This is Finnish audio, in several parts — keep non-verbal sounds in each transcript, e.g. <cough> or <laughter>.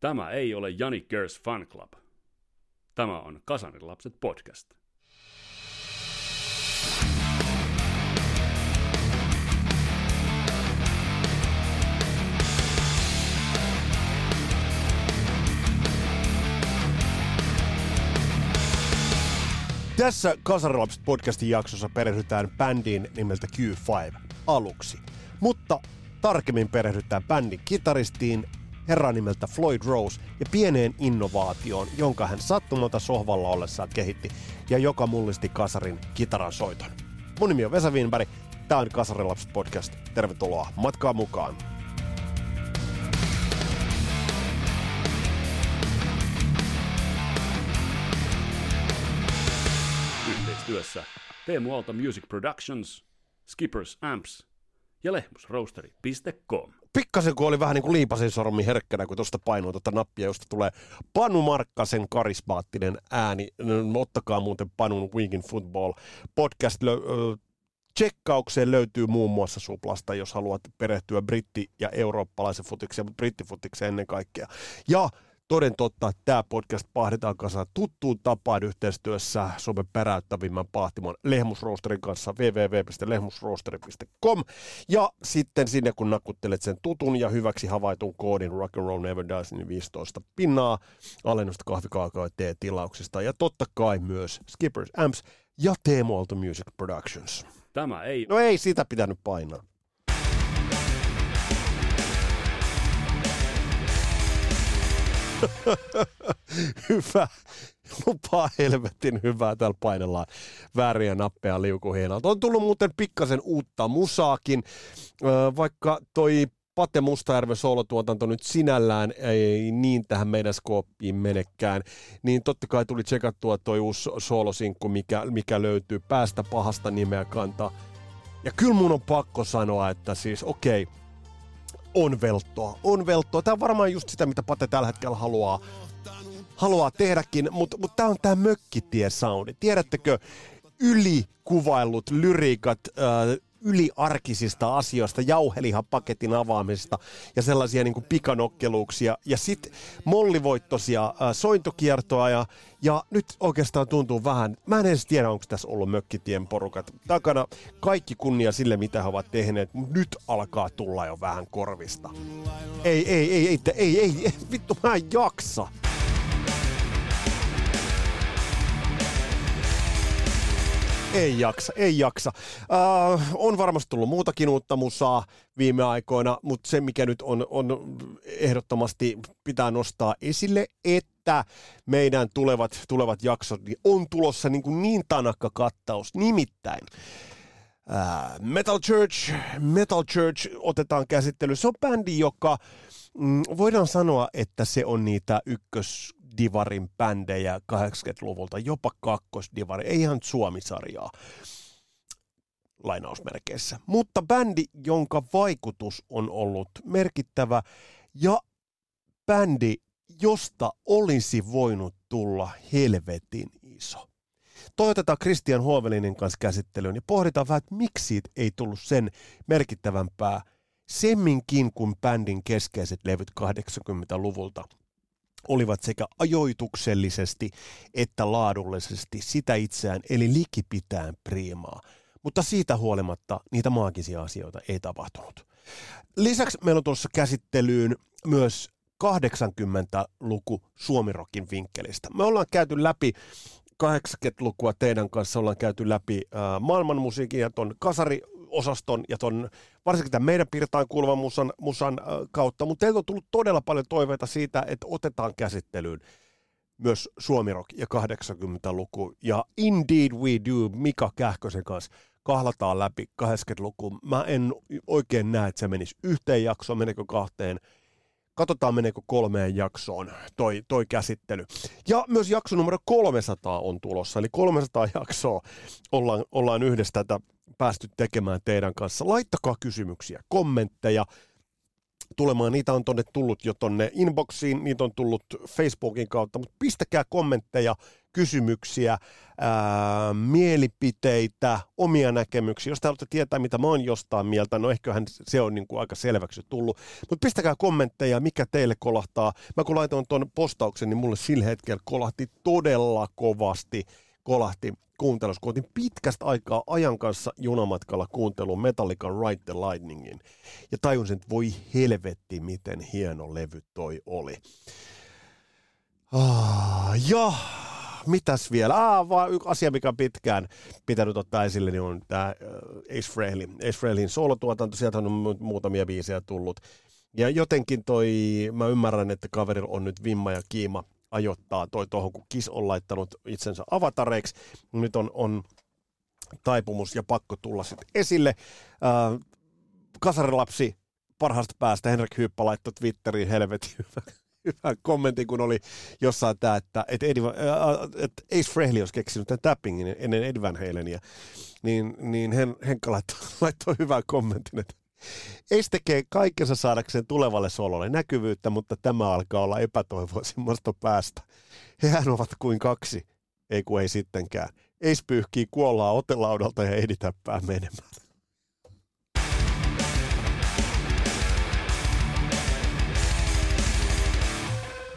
Tämä ei ole Jani Girls Fan Club. Tämä on Kasarin lapset podcast. Tässä Kasarilapset podcastin jaksossa perehdytään bändiin nimeltä Q5 aluksi. Mutta tarkemmin perehdytään bändin kitaristiin, herran nimeltä Floyd Rose ja pieneen innovaatioon, jonka hän sattumalta sohvalla ollessaan kehitti ja joka mullisti Kasarin kitaran soiton. Mun nimi on Vesa Wienberg, tää on Kasarilapset podcast. Tervetuloa matkaan mukaan. Yhteistyössä Teemu Aalto Music Productions, Skippers Amps ja lehmusroasteri.com. Pikkasen kun oli vähän niin kuin liipasin sormi herkkänä, kun tuosta painuu tuota nappia, josta tulee Panu Markkasen karismaattinen ääni. No, Ottakaa muuten Panun Weekend Football podcast lö- Tsekkaukseen löytyy muun muassa Suplasta, jos haluat perehtyä britti- ja eurooppalaisen futikseen, mutta brittifutikseen ennen kaikkea. Ja toden totta, tämä podcast pahdetaan kasaan tuttuun tapaan yhteistyössä Suomen peräyttävimmän pahtimon Lehmusroosterin kanssa www.lehmusroosteri.com ja sitten sinne kun nakuttelet sen tutun ja hyväksi havaitun koodin Rock and Roll Never Dies, niin 15 pinnaa alennusta kahvikaakaa ja tilauksista ja totta kai myös Skippers Amps ja Teemu Aalto Music Productions. Tämä ei No ei sitä pitänyt painaa. Hyvä. Lupaa helvetin hyvää. Täällä painellaan vääriä nappeja liukuhiinalta. On tullut muuten pikkasen uutta musaakin, vaikka toi Pate Mustajärven soolotuotanto nyt sinällään ei niin tähän meidän skooppiin menekään, niin totta kai tuli tsekattua toi uusi soolosinkku, mikä, mikä löytyy päästä pahasta nimeä kantaa. Ja kyllä mun on pakko sanoa, että siis okei, okay, on velttoa, on velttoa. Tämä on varmaan just sitä, mitä Pate tällä hetkellä haluaa, haluaa tehdäkin, mutta mut tämä on tämä mökkitie-soundi. Tiedättekö, ylikuvaillut lyriikat äh, yliarkisista asioista, jauhelihapaketin avaamisesta ja sellaisia niin kuin pikanokkeluuksia. Ja sitten mollivoittoisia äh, sointokiertoa ja, ja nyt oikeastaan tuntuu vähän, mä en edes tiedä, onko tässä ollut mökkitien porukat takana. Kaikki kunnia sille, mitä he ovat tehneet, mutta nyt alkaa tulla jo vähän korvista. Ei, ei, ei, ei, ei, ei, ei vittu mä en jaksa. Ei jaksa, ei jaksa. Uh, on varmasti tullut muutakin uutta musaa viime aikoina, mutta se mikä nyt on, on ehdottomasti pitää nostaa esille, että meidän tulevat, tulevat jaksot niin on tulossa niin, kuin niin tanakka kattaus. Nimittäin uh, Metal Church, Metal Church otetaan käsittelyyn. Se on bändi, joka mm, voidaan sanoa, että se on niitä ykkös divarin bändejä 80-luvulta, jopa kakkosdivari, ei ihan Suomi-sarjaa lainausmerkeissä. Mutta bändi, jonka vaikutus on ollut merkittävä ja bändi, josta olisi voinut tulla helvetin iso. Toivotetaan Christian Huovelinin kanssa käsittelyyn ja pohditaan vähän, että miksi siitä ei tullut sen merkittävämpää semminkin, kun bändin keskeiset levyt 80-luvulta olivat sekä ajoituksellisesti että laadullisesti sitä itseään, eli likipitään priimaa. Mutta siitä huolimatta niitä maagisia asioita ei tapahtunut. Lisäksi meillä on tuossa käsittelyyn myös 80-luku Suomirokin vinkkelistä. Me ollaan käyty läpi 80-lukua teidän kanssa, ollaan käyty läpi maailmanmusiikin ja ton kasari osaston ja ton, varsinkin tämän meidän piirtaan kuuluvan musan, musan kautta, mutta teiltä on tullut todella paljon toiveita siitä, että otetaan käsittelyyn myös Suomirok ja 80-luku. Ja Indeed We Do Mika Kähkösen kanssa kahlataan läpi 80-luku. Mä en oikein näe, että se menisi yhteen jaksoon, menekö kahteen. Katsotaan, meneekö kolmeen jaksoon toi, toi käsittely. Ja myös jakso numero 300 on tulossa, eli 300 jaksoa ollaan, ollaan yhdessä tätä päästy tekemään teidän kanssa. Laittakaa kysymyksiä, kommentteja. Tulemaan. Niitä on tonne tullut jo tonne inboxiin, niitä on tullut Facebookin kautta, mutta pistäkää kommentteja, kysymyksiä, ää, mielipiteitä, omia näkemyksiä. Jos te haluatte tietää, mitä mä oon jostain mieltä, no ehköhän se on niin kuin aika selväksi tullut. Mutta pistäkää kommentteja, mikä teille kolahtaa. Mä kun laitoin tuon postauksen, niin mulle sillä hetkellä kolahti todella kovasti kolahti kuuntelussa, kun pitkästä aikaa ajan kanssa junamatkalla kuuntelun Metallican Ride the Lightningin. Ja tajusin, että voi helvetti, miten hieno levy toi oli. Ah, ja mitäs vielä? Ah, vaan yksi asia, mikä on pitkään pitänyt ottaa esille, niin on tämä Ace Frehley. Ace Frehlin solotuotanto, sieltä on muutamia biisejä tullut. Ja jotenkin toi, mä ymmärrän, että kaverilla on nyt vimma ja kiima ajoittaa toi tuohon, kun Kiss on laittanut itsensä avatareiksi. Nyt on, on taipumus ja pakko tulla sitten esille. Äh, kasarilapsi parhaasta päästä Henrik Hyppä laittoi Twitteriin helvetin <laughs> hyvä, hyvä kommentti, kun oli jossain tämä, että, että, Eddie, äh, että Ace Frehley olisi keksinyt tämän tappingin ennen Eddie Van Halenia, niin, niin Henkka laittoi, <laughs> laittoi hyvän kommentin, että Ace tekee kaikkensa saadakseen tulevalle sololle näkyvyyttä, mutta tämä alkaa olla epätoivoisimmasta päästä. Hehän ovat kuin kaksi, ei kun ei sittenkään. Ace pyyhkii kuollaa otelaudalta ja Edi täppää menemään.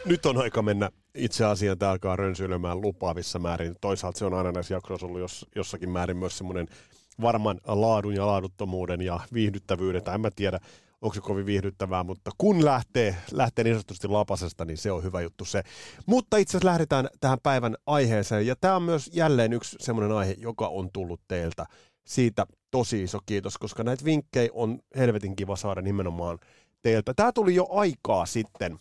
Nyt on aika mennä itse asiaan, tämä alkaa rönsyilemään lupaavissa määrin. Toisaalta se on aina näissä jaksoissa ollut jos, jossakin määrin myös semmoinen varman laadun ja laaduttomuuden ja viihdyttävyyden, tai en mä tiedä, onko se kovin viihdyttävää, mutta kun lähtee, lähtee niin sanotusti lapasesta, niin se on hyvä juttu se. Mutta itse asiassa lähdetään tähän päivän aiheeseen, ja tämä on myös jälleen yksi semmoinen aihe, joka on tullut teiltä. Siitä tosi iso kiitos, koska näitä vinkkejä on helvetin kiva saada nimenomaan teiltä. Tämä tuli jo aikaa sitten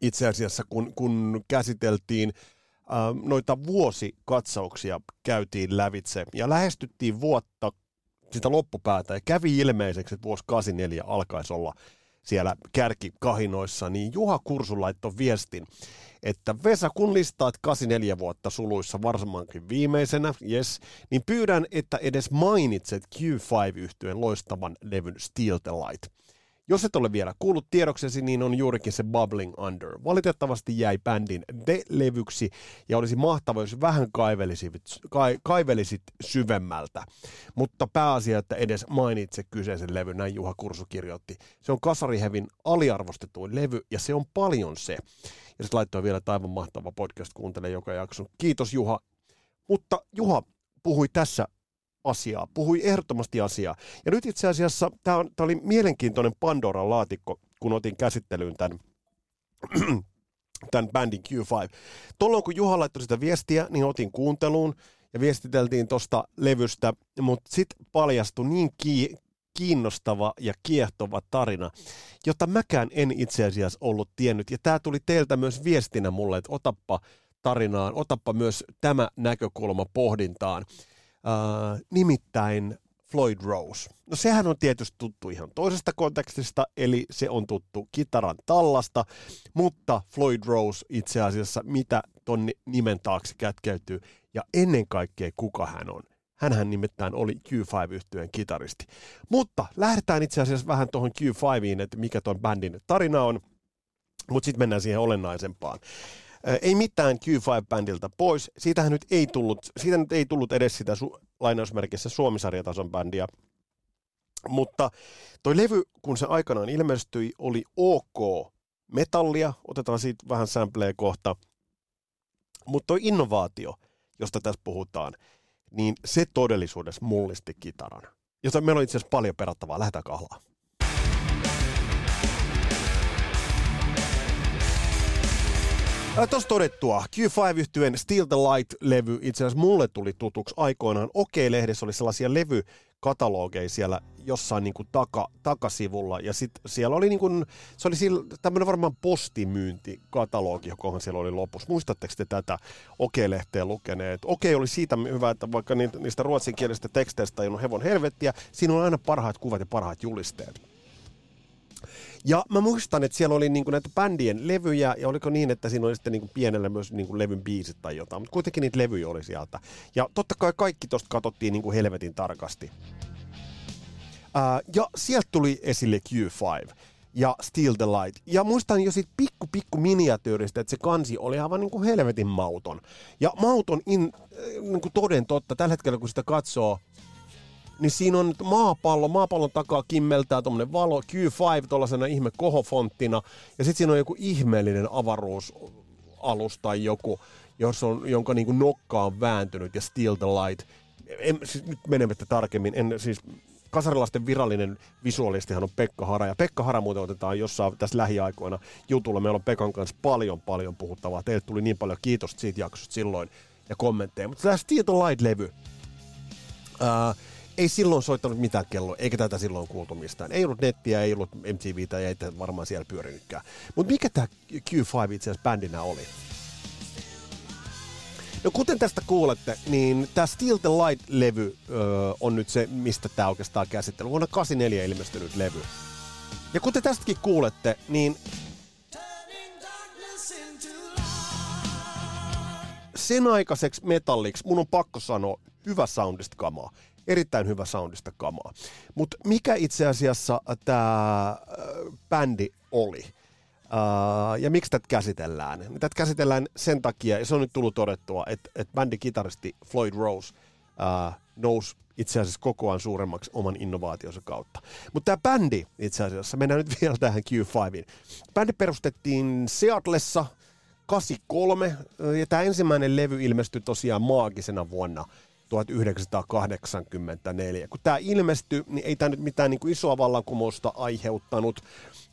itse asiassa, kun, kun käsiteltiin noita vuosikatsauksia käytiin lävitse ja lähestyttiin vuotta sitä loppupäätä ja kävi ilmeiseksi, että vuosi 84 alkaisi olla siellä kärkikahinoissa, niin Juha Kursu laittoi viestin, että Vesa, kun listaat 84 vuotta suluissa varmaankin viimeisenä, yes, niin pyydän, että edes mainitset Q5-yhtyeen loistavan levyn Steel the Light. Jos et ole vielä kuullut tiedoksesi, niin on juurikin se Bubbling Under. Valitettavasti jäi bändin de-levyksi ja olisi mahtavaa, jos vähän kaivelisit, ka, kaivelisit syvemmältä. Mutta pääasia, että edes mainitse kyseisen levyn, näin Juha Kursu kirjoitti. Se on Kasarihevin aliarvostetuin levy ja se on paljon se. Ja sitten laittoi vielä aivan mahtava podcast kuuntele joka jakson. Kiitos Juha. Mutta Juha puhui tässä asiaa, puhui ehdottomasti asiaa. Ja nyt itse asiassa tämä oli mielenkiintoinen Pandoran laatikko, kun otin käsittelyyn tämän, tämän <clears throat> bändin Q5. Tuolloin kun Juha laittoi sitä viestiä, niin otin kuunteluun ja viestiteltiin tuosta levystä, mutta sitten paljastui niin ki- kiinnostava ja kiehtova tarina, jota mäkään en itse asiassa ollut tiennyt. Ja tämä tuli teiltä myös viestinä mulle, että otappa tarinaan, otappa myös tämä näkökulma pohdintaan. Uh, nimittäin Floyd Rose. No sehän on tietysti tuttu ihan toisesta kontekstista, eli se on tuttu kitaran tallasta, mutta Floyd Rose itse asiassa, mitä ton nimen taakse kätkeytyy, ja ennen kaikkea kuka hän on. Hänhän nimittäin oli Q5-yhtyeen kitaristi. Mutta lähdetään itse asiassa vähän tuohon Q5iin, että mikä ton bändin tarina on, mutta sitten mennään siihen olennaisempaan. Ei mitään Q5-bändiltä pois. Siitähän nyt ei tullut, siitä nyt ei tullut edes sitä su- lainausmerkissä suomisarjatason bändiä. Mutta toi levy, kun se aikanaan ilmestyi, oli ok metallia. Otetaan siitä vähän sampleja kohta. Mutta toi innovaatio, josta tässä puhutaan, niin se todellisuudessa mullisti kitaran. Jota meillä on itse asiassa paljon perattavaa. Lähdetään kahlaa. Tuossa todettua, Q5-yhtyeen Still the Light-levy itse asiassa mulle tuli tutuksi aikoinaan. Okei-lehdessä oli sellaisia levykatalogeja siellä jossain niin kuin taka, takasivulla, ja sit siellä oli niin kuin, se oli tämmöinen varmaan postimyyntikatalogi, jokohan siellä oli lopussa. Muistatteko te tätä Okei-lehteä lukeneet? Okei oli siitä hyvä, että vaikka niistä ruotsinkielisistä teksteistä ei ole hevon helvettiä, siinä on aina parhaat kuvat ja parhaat julisteet. Ja mä muistan, että siellä oli niinku näitä bändien levyjä, ja oliko niin, että siinä oli sitten niinku pienellä myös niinku levyn biisit tai jotain, mutta kuitenkin niitä levyjä oli sieltä. Ja totta kai kaikki tosta katsottiin niinku helvetin tarkasti. Ää, ja sieltä tuli esille Q5. ja Steal the Light. Ja muistan jo siitä pikku pikku miniatyyristä, että se kansi oli aivan niin kuin helvetin mauton. Ja mauton in, äh, niin kuin toden totta, tällä hetkellä kun sitä katsoo, niin siinä on maapallo, maapallon takaa kimmeltää tuommoinen valo, Q5 tuollaisena ihme kohofonttina, ja sitten siinä on joku ihmeellinen avaruusalus tai joku, jos on, jonka niin nokka on vääntynyt, ja Steal the Light. En, siis nyt menemättä tarkemmin, en siis kasarilaisten virallinen visuaalistihan on Pekka Hara, ja Pekka Hara muuten otetaan jossain tässä lähiaikoina jutulla. Meillä on Pekan kanssa paljon, paljon puhuttavaa. Teille tuli niin paljon kiitosta siitä jaksosta silloin ja kommentteja. Mutta tämä Steal the Light-levy, ei silloin soittanut mitään kelloa, eikä tätä silloin kuultu mistään. Ei ollut nettiä, ei ollut MTVtä ei varmaan siellä pyörinytkään. Mutta mikä tämä Q5 itse asiassa bändinä oli? No kuten tästä kuulette, niin tämä Steal the Light-levy öö, on nyt se, mistä tämä oikeastaan käsittely. Vuonna 84 ilmestynyt levy. Ja kuten tästäkin kuulette, niin sen aikaiseksi metalliksi mun on pakko sanoa hyvä soundista kamaa erittäin hyvä soundista kamaa. Mutta mikä itse asiassa tämä bändi oli? Uh, ja miksi tätä käsitellään? Tätä käsitellään sen takia, ja se on nyt tullut todettua, että, että bändin kitaristi Floyd Rose uh, nousi itse asiassa kokoaan suuremmaksi oman innovaationsa kautta. Mutta tämä bändi itse asiassa, mennään nyt <laughs> vielä tähän Q5. Bändi perustettiin Seatlessa 83, ja tämä ensimmäinen levy ilmestyi tosiaan maagisena vuonna 1984. Kun tämä ilmestyi, niin ei tämä nyt mitään niin kuin isoa vallankumousta aiheuttanut.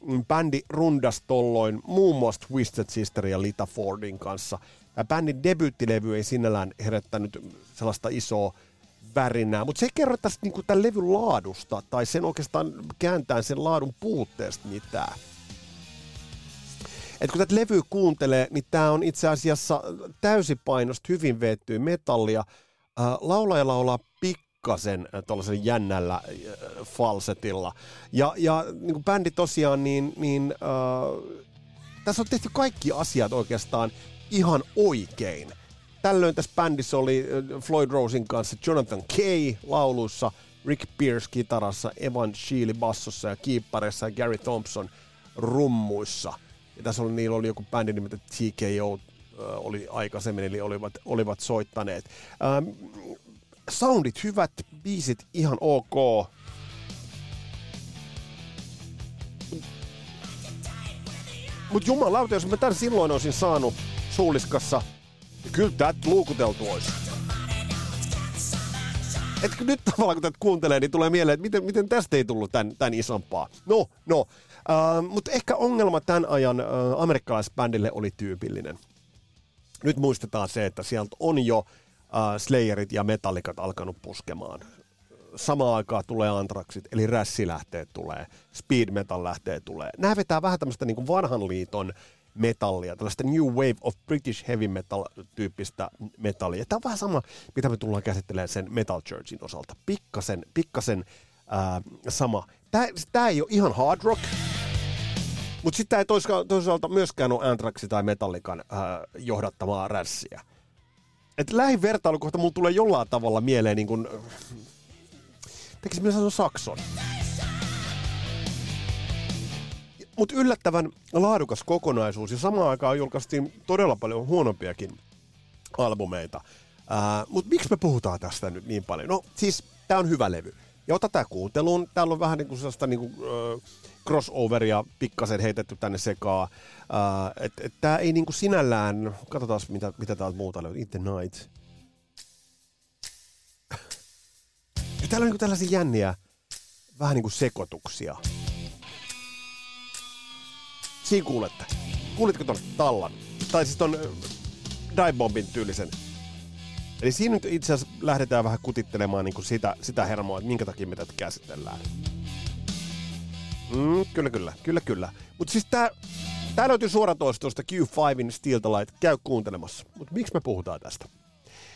Mm, bändi rundas tolloin muun muassa Twisted Sister ja Lita Fordin kanssa. Tämä bändin debyyttilevy ei sinällään herättänyt sellaista isoa värinää, mutta se ei kerro tästä niin tämän levyn laadusta tai sen oikeastaan kääntää sen laadun puutteesta mitään. Et kun tätä levyä kuuntelee, niin tämä on itse asiassa täysipainosta hyvin veettyä metallia – Äh, laulaja laulaa pikkasen äh, tuollaisen jännällä äh, falsetilla. Ja, ja niin kuin bändi tosiaan, niin, niin äh, tässä on tehty kaikki asiat oikeastaan ihan oikein. Tällöin tässä bändissä oli Floyd Rosen kanssa Jonathan Kay lauluissa, Rick Pierce kitarassa, Evan Sheely bassossa ja kiippareissa ja Gary Thompson rummuissa. Ja tässä oli, niillä oli joku bändi nimeltä TKO oli aikaisemmin, eli olivat, olivat soittaneet. Ähm, soundit hyvät, biisit ihan ok. Mut jumalauta, jos mä tän silloin olisin saanut suuliskassa, niin kyllä tätä luukuteltu olisi. Et nyt tavallaan kun tätä kuuntelee, niin tulee mieleen, että miten, miten tästä ei tullut tän, tän isompaa. No, no. Uh, mutta ehkä ongelma tämän ajan uh, amerikkalaisbändille oli tyypillinen nyt muistetaan se, että sieltä on jo uh, Slayerit ja Metallicat alkanut puskemaan. Samaan aikaan tulee Antraxit, eli rässilähteet tulee, speed metal lähteet tulee. Nämä vetää vähän tämmöistä niin kuin vanhan liiton metallia, tällaista New Wave of British Heavy Metal-tyyppistä metallia. Tämä on vähän sama, mitä me tullaan käsittelemään sen Metal Churchin osalta. Pikkasen, pikkasen ää, sama. Tämä, tämä ei ole ihan hard rock, mutta sitten ei toisaalta myöskään ole Anthraxi tai Metallican äh, johdattamaa rässiä. Et lähivertailukohta mulla tulee jollain tavalla mieleen niin kuin, tekisi minä sanoa Sakson. Mutta yllättävän laadukas kokonaisuus ja samaan aikaan julkaistiin todella paljon huonompiakin albumeita. Äh, Mutta miksi me puhutaan tästä nyt niin paljon? No siis tämä on hyvä levy. Ja ota tämä kuunteluun. Täällä on vähän niin kuin sellaista niin kuin, äh, crossoveria pikkasen heitetty tänne sekaan. Uh, et, et tää ei niinku sinällään, katsotaan mitä, mitä täältä muuta löytyy, In the Night. ja täällä on niinku tällaisia jänniä, vähän niinku sekoituksia. Siinä kuulette. Kuulitko ton tallan? Tai siis ton Dive tyylisen. Eli siinä nyt itse asiassa lähdetään vähän kutittelemaan niinku sitä, sitä hermoa, että minkä takia me tätä käsitellään. Mm, kyllä, kyllä, kyllä, kyllä. Mutta siis tää, tää löytyy suoratoistosta Q5in Steel Light. Käy kuuntelemassa. Mutta miksi me puhutaan tästä?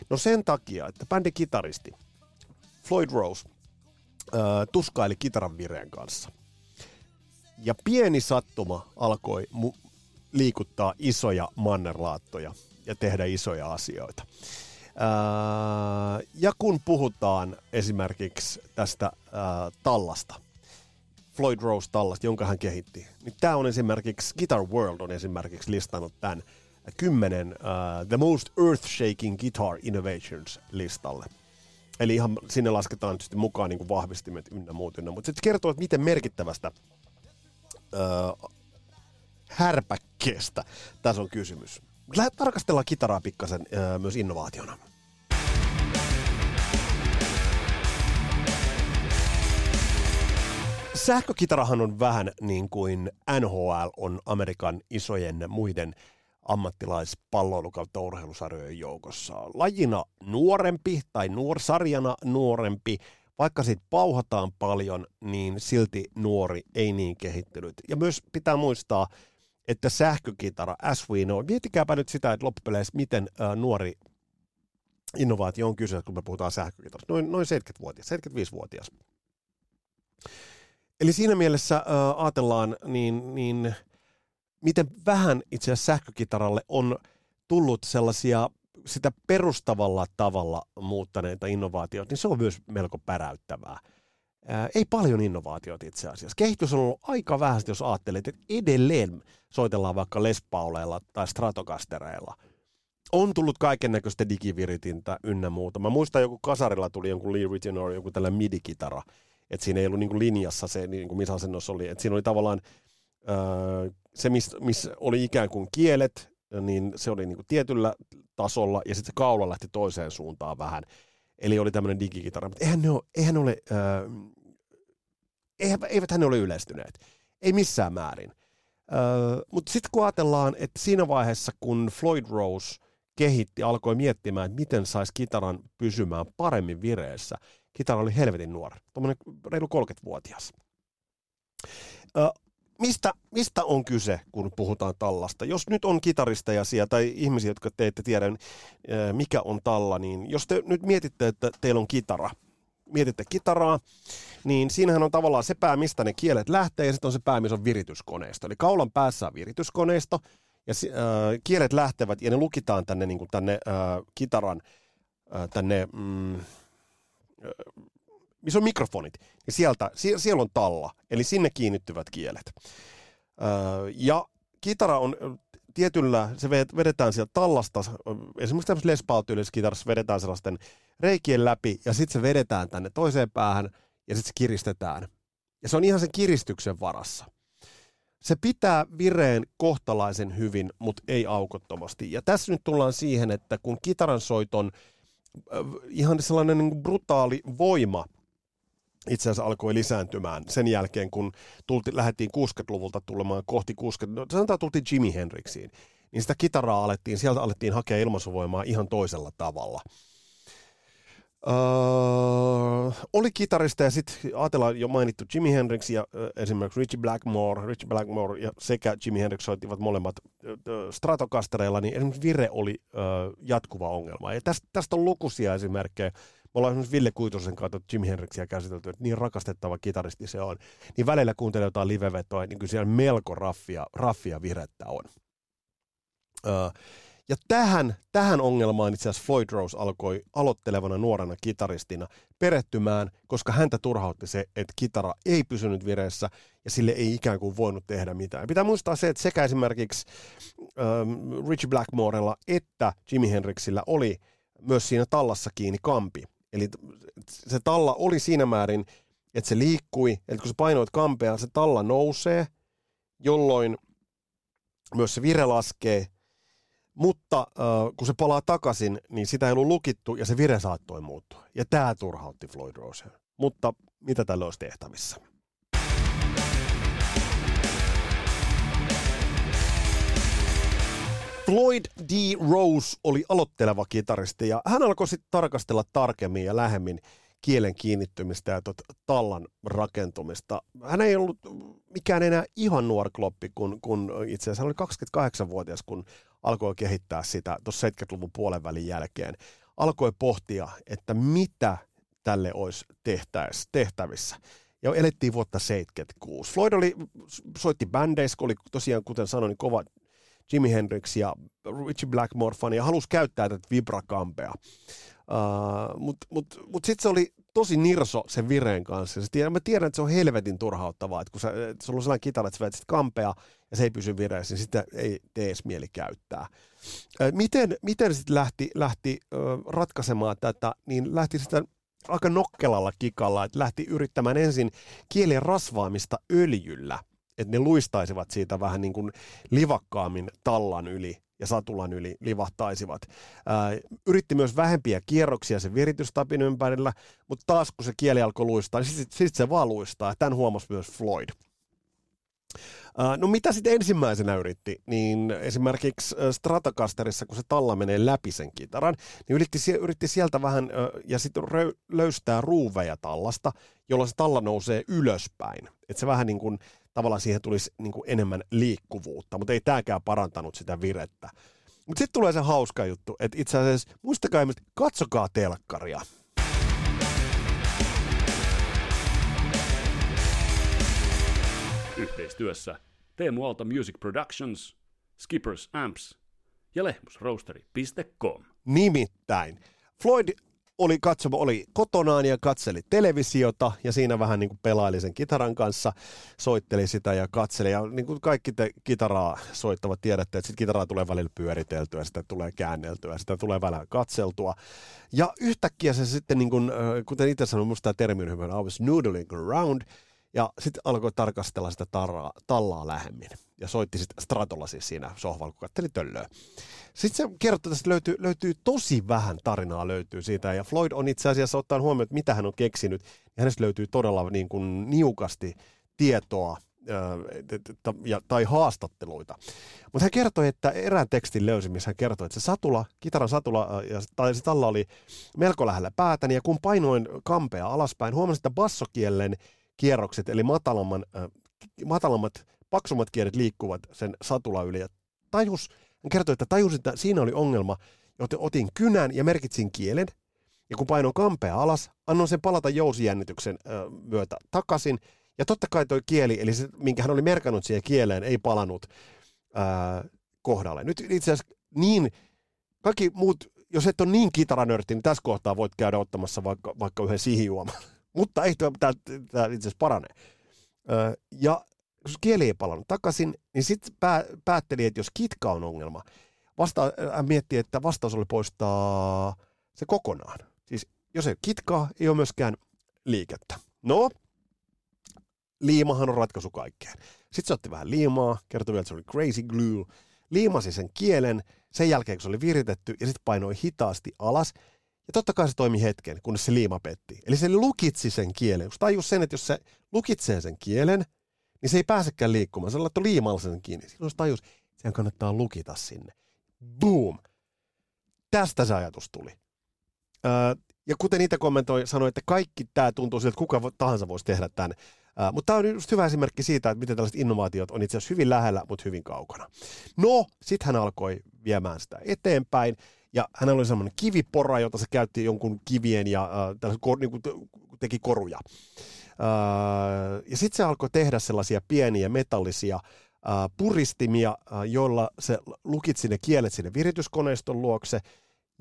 No sen takia, että bändin kitaristi Floyd Rose äh, tuskaili kitaran vireen kanssa. Ja pieni sattuma alkoi mu- liikuttaa isoja mannerlaattoja ja tehdä isoja asioita. Äh, ja kun puhutaan esimerkiksi tästä äh, tallasta – Floyd Rose tallasta, jonka hän kehitti. Niin tämä on esimerkiksi, Guitar World on esimerkiksi listannut tämän kymmenen uh, The Most Earth-Shaking Guitar Innovations listalle. Eli ihan sinne lasketaan sitten mukaan niin kuin vahvistimet ynnä muut ynnä Mutta se kertoo, että miten merkittävästä uh, härpäkkeestä tässä on kysymys. Tarkastellaan kitaraa pikkasen myös innovaationa. Sähkökitarahan on vähän niin kuin NHL on Amerikan isojen muiden ammattilaispalloilu kautta urheilusarjojen joukossa. Lajina nuorempi tai nuorsarjana nuorempi, vaikka siitä pauhataan paljon, niin silti nuori ei niin kehittynyt. Ja myös pitää muistaa, että sähkökitara, as we know, miettikääpä nyt sitä, että loppupeleissä miten ä, nuori innovaatio on kyse, kun me puhutaan sähkökitarasta. Noin, noin 70-vuotias, 75-vuotias. Eli siinä mielessä äh, ajatellaan, niin, niin miten vähän itse asiassa sähkökitaralle on tullut sellaisia sitä perustavalla tavalla muuttaneita innovaatioita, niin se on myös melko päräyttävää. Ei paljon innovaatioita itse asiassa. Kehitys on ollut aika vähän, jos ajattelet, että edelleen soitellaan vaikka Lespauleilla tai Stratocastereilla. On tullut kaiken näköistä digiviritintä ynnä muuta. Mä muistan joku kasarilla tuli jonkun Lee Ritenour, joku tällainen midi-kitara, että siinä ei ollut niin linjassa se, niin kuin missä asennossa oli. Että siinä oli tavallaan öö, se, missä miss oli ikään kuin kielet, niin se oli niin kuin tietyllä tasolla, ja sitten se kaula lähti toiseen suuntaan vähän. Eli oli tämmöinen digikitara, mutta eihän ne ole, eihän ne ole öö, eihän, eivät ne ole yleistyneet. Ei missään määrin. Öö, mutta sitten kun ajatellaan, että siinä vaiheessa, kun Floyd Rose kehitti, alkoi miettimään, että miten saisi kitaran pysymään paremmin vireessä – kitara oli helvetin nuori, tuommoinen reilu 30-vuotias. Ö, mistä, mistä on kyse, kun puhutaan tallasta? Jos nyt on kitaristeja siellä tai ihmisiä, jotka te ette tiedä, mikä on talla, niin jos te nyt mietitte, että teillä on kitara, mietitte kitaraa, niin siinähän on tavallaan se pää, mistä ne kielet lähtee, ja sitten on se pää, missä on virityskoneisto. Eli kaulan päässä on virityskoneisto, ja äh, kielet lähtevät, ja ne lukitaan tänne, niin kuin tänne äh, kitaran, äh, tänne... Mm, missä on mikrofonit, niin sieltä, siellä on talla, eli sinne kiinnittyvät kielet. Ja kitara on tietyllä, se vedetään sieltä tallasta, esimerkiksi tämmöisessä Les Paul-tyylisessä kitarassa vedetään sellaisten reikien läpi, ja sitten se vedetään tänne toiseen päähän, ja sitten se kiristetään. Ja se on ihan sen kiristyksen varassa. Se pitää vireen kohtalaisen hyvin, mutta ei aukottomasti. Ja tässä nyt tullaan siihen, että kun kitaran soiton ihan sellainen niin brutaali voima itse asiassa alkoi lisääntymään sen jälkeen, kun tulti, lähdettiin 60-luvulta tulemaan kohti 60, no sanotaan tultiin Jimi Hendrixiin, niin sitä kitaraa alettiin, sieltä alettiin hakea ilmaisuvoimaa ihan toisella tavalla. Uh, oli kitarista ja sitten ajatellaan jo mainittu Jimi Hendrix ja uh, esimerkiksi Richie Blackmore. Richie Blackmore ja sekä Jimi Hendrix soittivat molemmat uh, Stratocastereilla, niin esimerkiksi vire oli uh, jatkuva ongelma. Ja tästä, tästä on lukuisia esimerkkejä. Ollaan esimerkiksi Ville Kuitosen kautta Jimi Hendrixia käsitelty, että niin rakastettava kitaristi se on. Niin välillä kuuntelee jotain livevetoa, niin kyllä siellä melko raffia, raffia virettä on. Ja tähän, tähän ongelmaan itse asiassa Floyd Rose alkoi aloittelevana nuorena kitaristina perettymään, koska häntä turhautti se, että kitara ei pysynyt vireessä ja sille ei ikään kuin voinut tehdä mitään. Pitää muistaa se, että sekä esimerkiksi ähm, Richie Blackmorella että Jimi Hendrixillä oli myös siinä tallassa kiinni kampi. Eli se talla oli siinä määrin, että se liikkui, eli kun sä painoit kampea, se talla nousee, jolloin myös se vire laskee, mutta äh, kun se palaa takaisin, niin sitä ei ollut lukittu ja se vire saattoi muuttua. Ja tämä turhautti Floyd Rosea. Mutta mitä tällä olisi tehtävissä? Floyd D. Rose oli aloitteleva kitaristi ja hän alkoi sitten tarkastella tarkemmin ja lähemmin kielen kiinnittymistä ja tot, tallan rakentumista. Hän ei ollut mikään enää ihan nuori kloppi, kun, kun itse asiassa hän oli 28-vuotias, kun alkoi kehittää sitä tuossa 70-luvun puolen välin jälkeen. Alkoi pohtia, että mitä tälle olisi tehtäis, tehtävissä. Ja elettiin vuotta 76. Floyd oli, soitti bändeissä, oli tosiaan, kuten sanoin, niin kova Jimi Hendrix ja Richie Blackmore fani ja halusi käyttää tätä vibrakampea. Uh, Mutta mut, mut sitten se oli tosi nirso sen vireen kanssa. Ja tiedän, mä tiedän, että se on helvetin turhauttavaa, että kun sä, että sulla on sellainen kitara, että sä kampea ja se ei pysy vireessä, niin sitä ei tee edes mieli käyttää. Miten, miten sitten lähti, lähti ratkaisemaan tätä, niin lähti sitä aika nokkelalla kikalla, että lähti yrittämään ensin kielen rasvaamista öljyllä, että ne luistaisivat siitä vähän niin kuin livakkaammin tallan yli ja satulan yli livahtaisivat. Ää, yritti myös vähempiä kierroksia sen viritystapin ympärillä, mutta taas kun se kieli alkoi luistaa, niin sitten sit se vaan luistaa. Tämän huomasi myös Floyd. No mitä sitten ensimmäisenä yritti, niin esimerkiksi Stratocasterissa, kun se talla menee läpi sen kitaran, niin yritti, yritti sieltä vähän ja sitten löystää ruuveja tallasta, jolloin se talla nousee ylöspäin. Että se vähän niin kuin tavallaan siihen tulisi niin kuin enemmän liikkuvuutta, mutta ei tämäkään parantanut sitä virettä. Mutta sitten tulee se hauska juttu, että itse asiassa muistakaa, että katsokaa telkkaria. Yhteistyössä Teemu Aalto Music Productions, Skippers Amps ja lehmusroasteri.com. Nimittäin. Floyd oli katsoma, oli kotonaan ja katseli televisiota ja siinä vähän niin kuin pelaili sen kitaran kanssa, soitteli sitä ja katseli. Ja niin kuin kaikki te kitaraa soittavat tiedätte, että sit kitaraa tulee välillä pyöriteltyä, sitä tulee käänneltyä, sitä tulee välillä katseltua. Ja yhtäkkiä se sitten, niin kuin, kuten itse sanoin, musta tämä termi on hyvä, I was noodling around, ja sitten alkoi tarkastella sitä tarraa, tallaa lähemmin. Ja soitti sitten Stratolla siis siinä sohvalla, kun katteli töllöä. Sitten se kertoi, että löytyy, löytyy tosi vähän tarinaa löytyy siitä. Ja Floyd on itse asiassa ottaen huomioon, että mitä hän on keksinyt. Ja hänestä löytyy todella niin kuin niukasti tietoa ja, tai haastatteluita. Mutta hän kertoi, että erään tekstin löysi, missä hän kertoi, että se satula, kitaran satula, ja, tai se talla oli melko lähellä päätäni, ja kun painoin kampea alaspäin, huomasin, että bassokielen kierrokset, eli matalamman, äh, matalammat, paksummat kielet liikkuvat sen satula yli. Ja tajus, hän kertoi, että tajusin, että siinä oli ongelma, joten otin kynän ja merkitsin kielen, ja kun painon kampea alas, annoin sen palata jousijännityksen äh, myötä takaisin, ja totta kai toi kieli, eli se, minkä hän oli merkannut siihen kieleen, ei palannut äh, kohdalle. Nyt itse asiassa niin, kaikki muut, jos et ole niin kitaranörtti, niin tässä kohtaa voit käydä ottamassa vaikka, vaikka yhden sihijuoman mutta ei tämä itse asiassa parane. Öö, ja jos kieli ei palannut takaisin, niin sitten pää, päätteli, että jos kitka on ongelma, vasta, hän mietti, että vastaus oli poistaa se kokonaan. Siis jos ei kitkaa, ei ole myöskään liikettä. No, liimahan on ratkaisu kaikkeen. Sitten se otti vähän liimaa, kertoi vielä, että se oli crazy glue, liimasi sen kielen, sen jälkeen kun se oli viritetty ja sitten painoi hitaasti alas, ja totta kai se toimi hetken, kunnes se liima petti. Eli se lukitsi sen kielen. Kun tajus sen, että jos se lukitsee sen kielen, niin se ei pääsekään liikkumaan. Se on laittu liimalla sen kiinni. Silloin se tajus, että sehän kannattaa lukita sinne. Boom! Tästä se ajatus tuli. Öö, ja kuten itse kommentoi, sanoi, että kaikki tämä tuntuu siltä, että kuka tahansa voisi tehdä tämän. Uh, mutta tämä on just hyvä esimerkki siitä, että miten tällaiset innovaatiot on itse asiassa hyvin lähellä, mutta hyvin kaukana. No, sitten hän alkoi viemään sitä eteenpäin. Ja hänellä oli semmoinen kivipora, jota se käytti jonkun kivien ja äh, kor, niin kuin, teki koruja. Äh, ja sitten se alkoi tehdä sellaisia pieniä metallisia äh, puristimia, äh, joilla se lukitsi ne kielet sinne virityskoneiston luokse.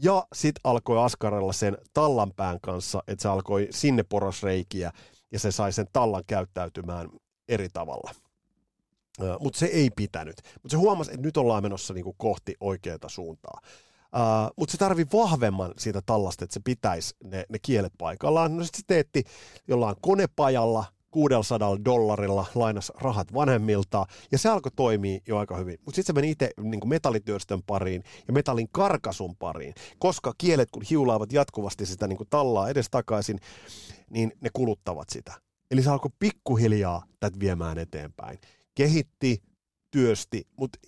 Ja sitten alkoi askarella sen tallanpään kanssa, että se alkoi sinne porosreikiä ja se sai sen tallan käyttäytymään eri tavalla. Mutta se ei pitänyt. Mutta se huomasi, että nyt ollaan menossa niinku kohti oikeaa suuntaa. Uh, mutta se tarvii vahvemman siitä tallasta, että se pitäisi ne, ne kielet paikallaan. No sitten se teetti jollain konepajalla 600 dollarilla, lainas rahat vanhemmilta, ja se alkoi toimia jo aika hyvin. Mutta sitten se meni itse niin metallityöstön pariin ja metallin karkasun pariin, koska kielet kun hiulaavat jatkuvasti sitä niin tallaa edestakaisin, niin ne kuluttavat sitä. Eli se alkoi pikkuhiljaa tätä viemään eteenpäin. Kehitti, työsti, mutta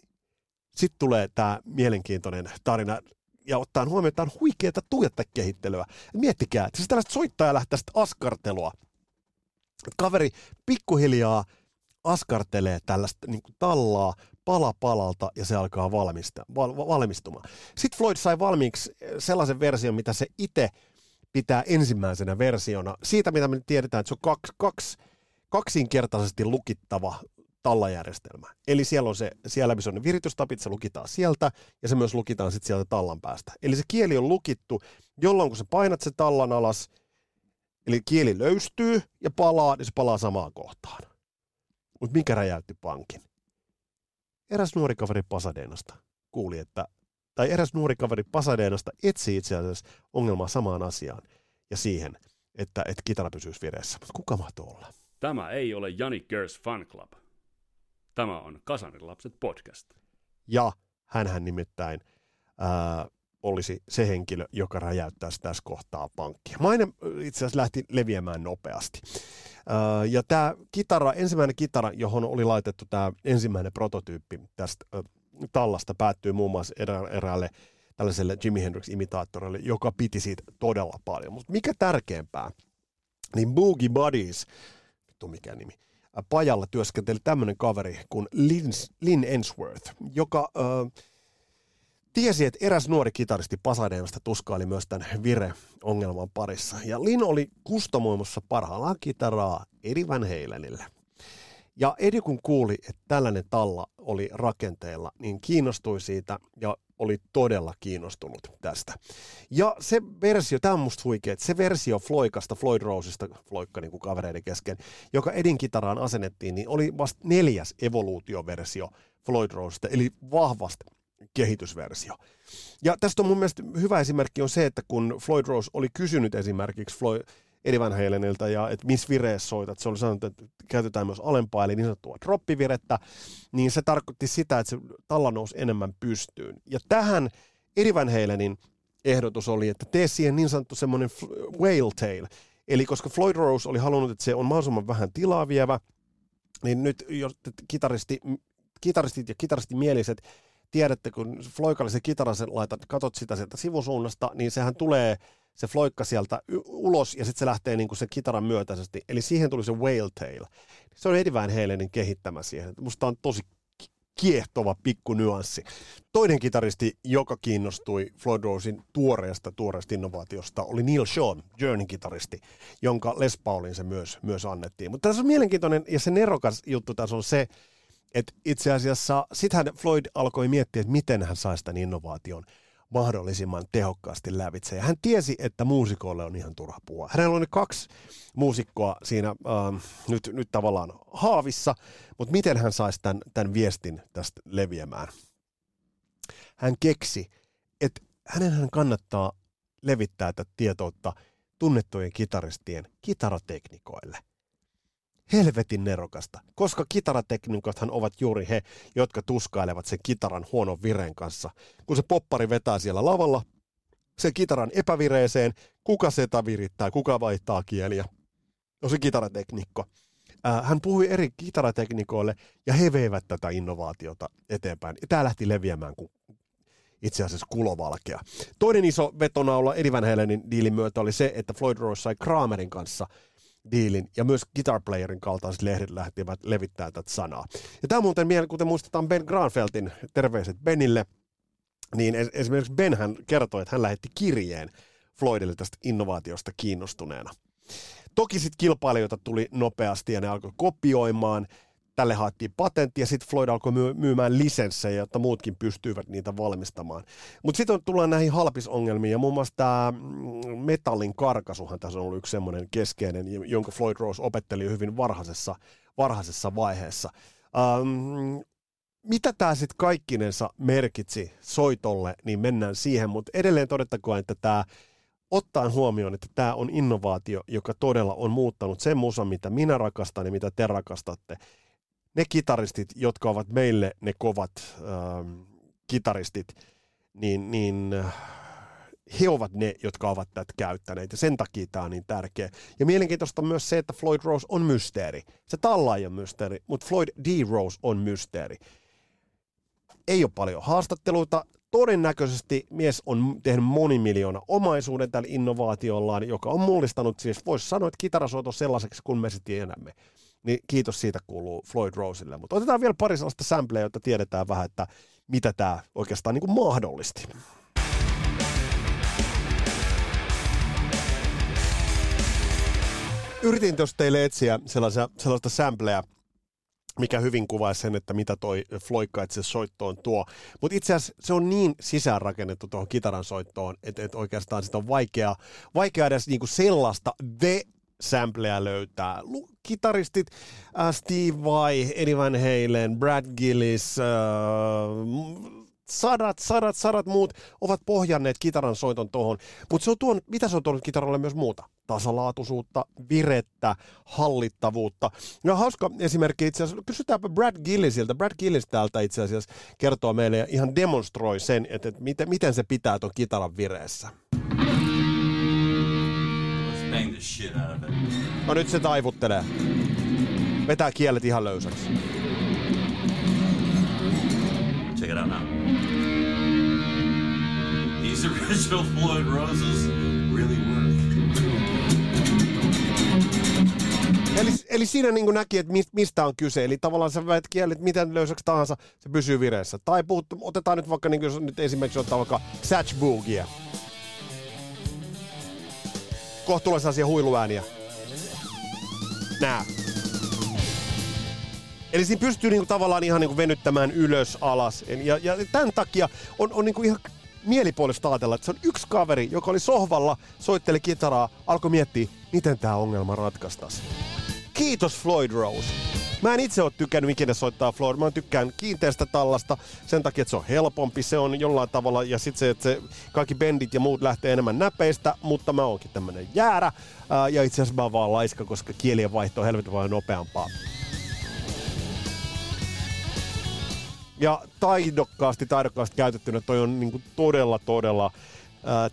sitten tulee tämä mielenkiintoinen tarina, ja ottaen huomioon, että tämä on huikeaa tuotekehittelyä. Miettikää, että siis tällaista soittaja lähtee askartelua. Kaveri pikkuhiljaa askartelee tällaista niin kuin tallaa pala palalta ja se alkaa valmista, val, valmistumaan. Sitten Floyd sai valmiiksi sellaisen version, mitä se itse pitää ensimmäisenä versiona. Siitä, mitä me tiedetään, että se on kaksi, kaksi, kaksinkertaisesti lukittava tallajärjestelmä. Eli siellä on se, siellä missä on ne viritystapit, se lukitaan sieltä, ja se myös lukitaan sitten sieltä tallan päästä. Eli se kieli on lukittu, jolloin kun sä painat se tallan alas, Eli kieli löystyy ja palaa, niin se palaa samaan kohtaan. Mutta mikä räjäytti pankin? Eräs nuori kaveri Pasadeenasta kuuli, että, tai eräs nuori kaveri Pasadeenasta etsi itse asiassa ongelmaa samaan asiaan ja siihen, että, että kitara pysyisi vireessä. Mutta kuka mahtoi olla? Tämä ei ole Jani Gers Fan Club. Tämä on Kasarin lapset podcast. Ja hänhän nimittäin ää, olisi se henkilö, joka räjäyttäisi tässä kohtaa pankkia. Maine itse asiassa lähti leviämään nopeasti. Ää, ja tämä kitara, ensimmäinen kitara, johon oli laitettu tämä ensimmäinen prototyyppi tästä ää, tallasta, päättyy muun muassa erä, eräälle tällaiselle Jimi Hendrix-imitaattorille, joka piti siitä todella paljon. Mutta mikä tärkeämpää, niin Boogie Buddies, vittu mikä nimi, pajalla työskenteli tämmöinen kaveri kuin Lynn, Lynn Ensworth, joka äh, tiesi, että eräs nuori kitaristi Pasadeenasta tuskaili myös tämän vire-ongelman parissa. Ja Lin oli kustomoimassa parhaillaan kitaraa Eddie Van Halenille. Ja Eddie kun kuuli, että tällainen talla oli rakenteella, niin kiinnostui siitä ja oli todella kiinnostunut tästä. Ja se versio, tämä on musta huikea, se versio Floikasta, Floyd Roseista, Floikka niin kuin kavereiden kesken, joka Edin kitaraan asennettiin, niin oli vasta neljäs evoluutioversio Floyd Roseista, eli vahvasti kehitysversio. Ja tästä on mun mielestä hyvä esimerkki on se, että kun Floyd Rose oli kysynyt esimerkiksi Floyd, Eddie Van Halenilta, ja että missä vireessä soitat, se oli sanonut, että käytetään myös alempaa, eli niin sanottua droppivirettä, niin se tarkoitti sitä, että se talla nousi enemmän pystyyn. Ja tähän Eddie Van Halenin ehdotus oli, että tee siihen niin sanottu semmoinen whale tail, eli koska Floyd Rose oli halunnut, että se on mahdollisimman vähän tilaa vievä, niin nyt jos kitaristi, kitaristit ja kitaristimieliset tiedätte, kun floikallisen kitaran laitat, katot sitä sieltä sivusuunnasta, niin sehän tulee se floikka sieltä ulos ja sitten se lähtee niin kuin sen kitaran myötäisesti. Eli siihen tuli se whale tail. Se on Eddie Van Halenin kehittämä siihen. Musta on tosi kiehtova pikku nyanssi. Toinen kitaristi, joka kiinnostui Floyd Rosein tuoreesta, tuoreesta innovaatiosta, oli Neil Sean, Journey-kitaristi, jonka Les Paulin se myös, myös annettiin. Mutta tässä on mielenkiintoinen ja se nerokas juttu tässä on se, et itse asiassa sittenhän Floyd alkoi miettiä, että miten hän saisi tämän innovaation mahdollisimman tehokkaasti lävitse. Ja hän tiesi, että muusikoille on ihan turha puhua. Hänellä oli kaksi muusikkoa siinä äh, nyt, nyt tavallaan haavissa, mutta miten hän saisi tämän, tämän viestin tästä leviämään? Hän keksi, että hänen kannattaa levittää tätä tietoutta tunnettujen kitaristien kitarateknikoille – helvetin nerokasta, koska kitarateknikothan ovat juuri he, jotka tuskailevat sen kitaran huonon vireen kanssa. Kun se poppari vetää siellä lavalla, sen kitaran epävireeseen, kuka seta virittää, kuka vaihtaa kieliä. No se kitarateknikko. Hän puhui eri kitarateknikoille ja he veivät tätä innovaatiota eteenpäin. Ja tämä lähti leviämään kuin itse asiassa kulovalkea. Toinen iso vetonaula Eddie Van Halenin diilin myötä oli se, että Floyd Rose sai Kramerin kanssa – diilin, ja myös Guitar Playerin kaltaiset lehdet lähtivät levittää tätä sanaa. Ja tämä muuten, kuten muistetaan Ben Granfeltin terveiset Benille, niin esimerkiksi Ben hän kertoi, että hän lähetti kirjeen Floydille tästä innovaatiosta kiinnostuneena. Toki sitten kilpailijoita tuli nopeasti ja ne alkoi kopioimaan, tälle haettiin patentti ja sitten Floyd alkoi myymään lisenssejä, jotta muutkin pystyivät niitä valmistamaan. Mutta sitten tullaan näihin halpisongelmiin ja muun muassa tämä mm, metallin karkasuhan tässä on ollut yksi semmoinen keskeinen, jonka Floyd Rose opetteli hyvin varhaisessa, varhaisessa vaiheessa. Um, mitä tämä sitten kaikkinensa merkitsi soitolle, niin mennään siihen, mutta edelleen todettakoon, että tämä ottaen huomioon, että tämä on innovaatio, joka todella on muuttanut sen musan, mitä minä rakastan ja mitä te rakastatte, ne kitaristit, jotka ovat meille ne kovat äh, kitaristit, niin, niin äh, he ovat ne, jotka ovat tätä käyttäneet, ja sen takia tämä on niin tärkeä. Ja mielenkiintoista on myös se, että Floyd Rose on mysteeri. Se talla ei ole mysteeri, mutta Floyd D. Rose on mysteeri. Ei ole paljon haastatteluita. Todennäköisesti mies on tehnyt monimiljoona omaisuuden tällä innovaatiollaan, joka on mullistanut, siis voisi sanoa, että kitarasoito sellaiseksi, kun me se tiedämme niin kiitos siitä kuuluu Floyd Roselle. Mutta otetaan vielä pari sellaista sampleja, jotta tiedetään vähän, että mitä tämä oikeastaan niin kuin mahdollisti. Yritin tuossa teille etsiä sellaisia, sellaista sampleja, mikä hyvin kuvaa sen, että mitä toi floikka itse soittoon tuo. Mutta itse asiassa se on niin sisäänrakennettu tuohon kitaran soittoon, että, että oikeastaan sitä on vaikea, vaikea edes niinku sellaista the sampleja löytää. Kitaristit äh, Steve Vai, Eddie Van Halen, Brad Gillis, äh, sadat, sadat, sadat muut ovat pohjanneet kitaran soiton tuohon. Mutta se on tuonut, mitä se on tuonut kitaralle myös muuta? Tasalaatuisuutta, virettä, hallittavuutta. Ja hauska esimerkki itse asiassa, kysytäänpä Brad Gillisiltä. Brad Gillis täältä itse asiassa kertoo meille ja ihan demonstroi sen, että, että miten, miten se pitää tuon kitaran vireessä. No nyt se taivuttelee. Vetää kielet ihan löysäksi. Check it out now. These <laughs> original Floyd Roses really work. Eli, eli siinä niin näki, että mistä on kyse. Eli tavallaan sä väet kielet miten löysäksi tahansa, se pysyy vireessä. Tai puhuttu, otetaan nyt vaikka, niin kuin, jos nyt esimerkiksi ottaa vaikka Satch Boogie. Kohta tulee sellaisia huiluääniä. Nää. Eli siinä pystyy niinku tavallaan ihan niinku venyttämään ylös, alas. Ja, ja tämän takia on, on niinku ihan mielipuolista ajatella, että se on yksi kaveri, joka oli sohvalla, soitteli kitaraa, alkoi miettiä, miten tämä ongelma ratkaistaisiin. Kiitos Floyd Rose. Mä en itse ole tykännyt ikinä soittaa Floyd. Mä tykkään kiinteästä tallasta sen takia, että se on helpompi. Se on jollain tavalla, ja sitten se, että se kaikki bendit ja muut lähtee enemmän näpeistä, mutta mä oonkin tämmönen jäärä. Ää, ja itse asiassa mä oon vaan laiska, koska kielien vaihto on helvetin paljon nopeampaa. Ja taidokkaasti, taidokkaasti käytettynä toi on niinku todella, todella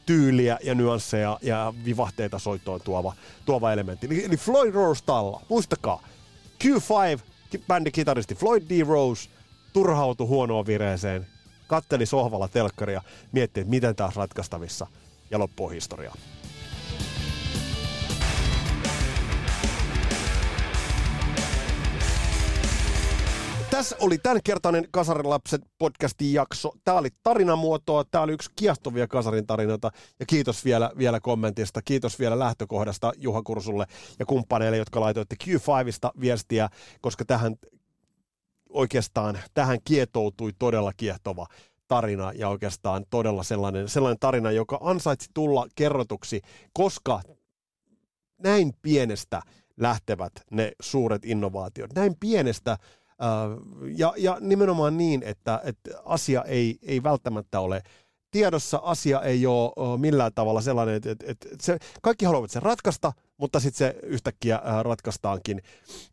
tyyliä ja nyansseja ja vivahteita soittoon tuova, tuova elementti. Eli, eli Floyd Rose talla, muistakaa, Q5, bändin kitaristi Floyd D. Rose, turhautui huonoon vireeseen, katteli sohvalla telkkaria, mietti, että miten taas ratkaistavissa, ja loppuu historiaa. Tässä oli tämänkertainen Kasarilapset podcastin jakso. Tämä oli tarinamuotoa, tämä oli yksi kiehtovia Kasarin tarinoita ja kiitos vielä, vielä kommentista, kiitos vielä lähtökohdasta Juha Kursulle ja kumppaneille, jotka laitoitte Q5sta viestiä, koska tähän oikeastaan tähän kietoutui todella kiehtova tarina ja oikeastaan todella sellainen, sellainen tarina, joka ansaitsi tulla kerrotuksi, koska näin pienestä lähtevät ne suuret innovaatiot. Näin pienestä ja, ja nimenomaan niin, että, että asia ei, ei välttämättä ole tiedossa, asia ei ole millään tavalla sellainen, että, että, että se, kaikki haluavat sen ratkaista, mutta sitten se yhtäkkiä ratkaistaankin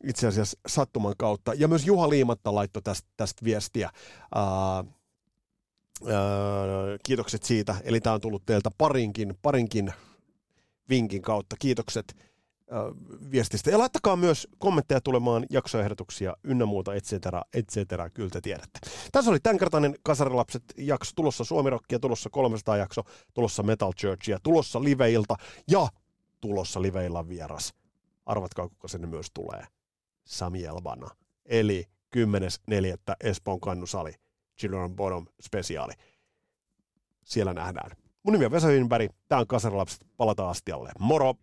itse asiassa sattuman kautta. Ja myös Juha Liimatta laittoi tästä, tästä viestiä. Ää, ää, kiitokset siitä. Eli tämä on tullut teiltä parinkin, parinkin vinkin kautta. Kiitokset viestistä. Ja laittakaa myös kommentteja tulemaan, jaksoehdotuksia ynnä muuta, et cetera, et cetera, kyllä te tiedätte. Tässä oli tämänkertainen Kasarilapset jakso, tulossa Suomirokkia, tulossa 300 jakso, tulossa Metal Churchia, tulossa liveilta ja tulossa liveillan vieras. Arvatkaa, kuka sinne myös tulee. Sami Elvana. Eli 10.4. Espoon kannusali, Children Bottom spesiaali. Siellä nähdään. Mun nimi on Vesa tää on Kasarilapset, palataan astialle. Moro!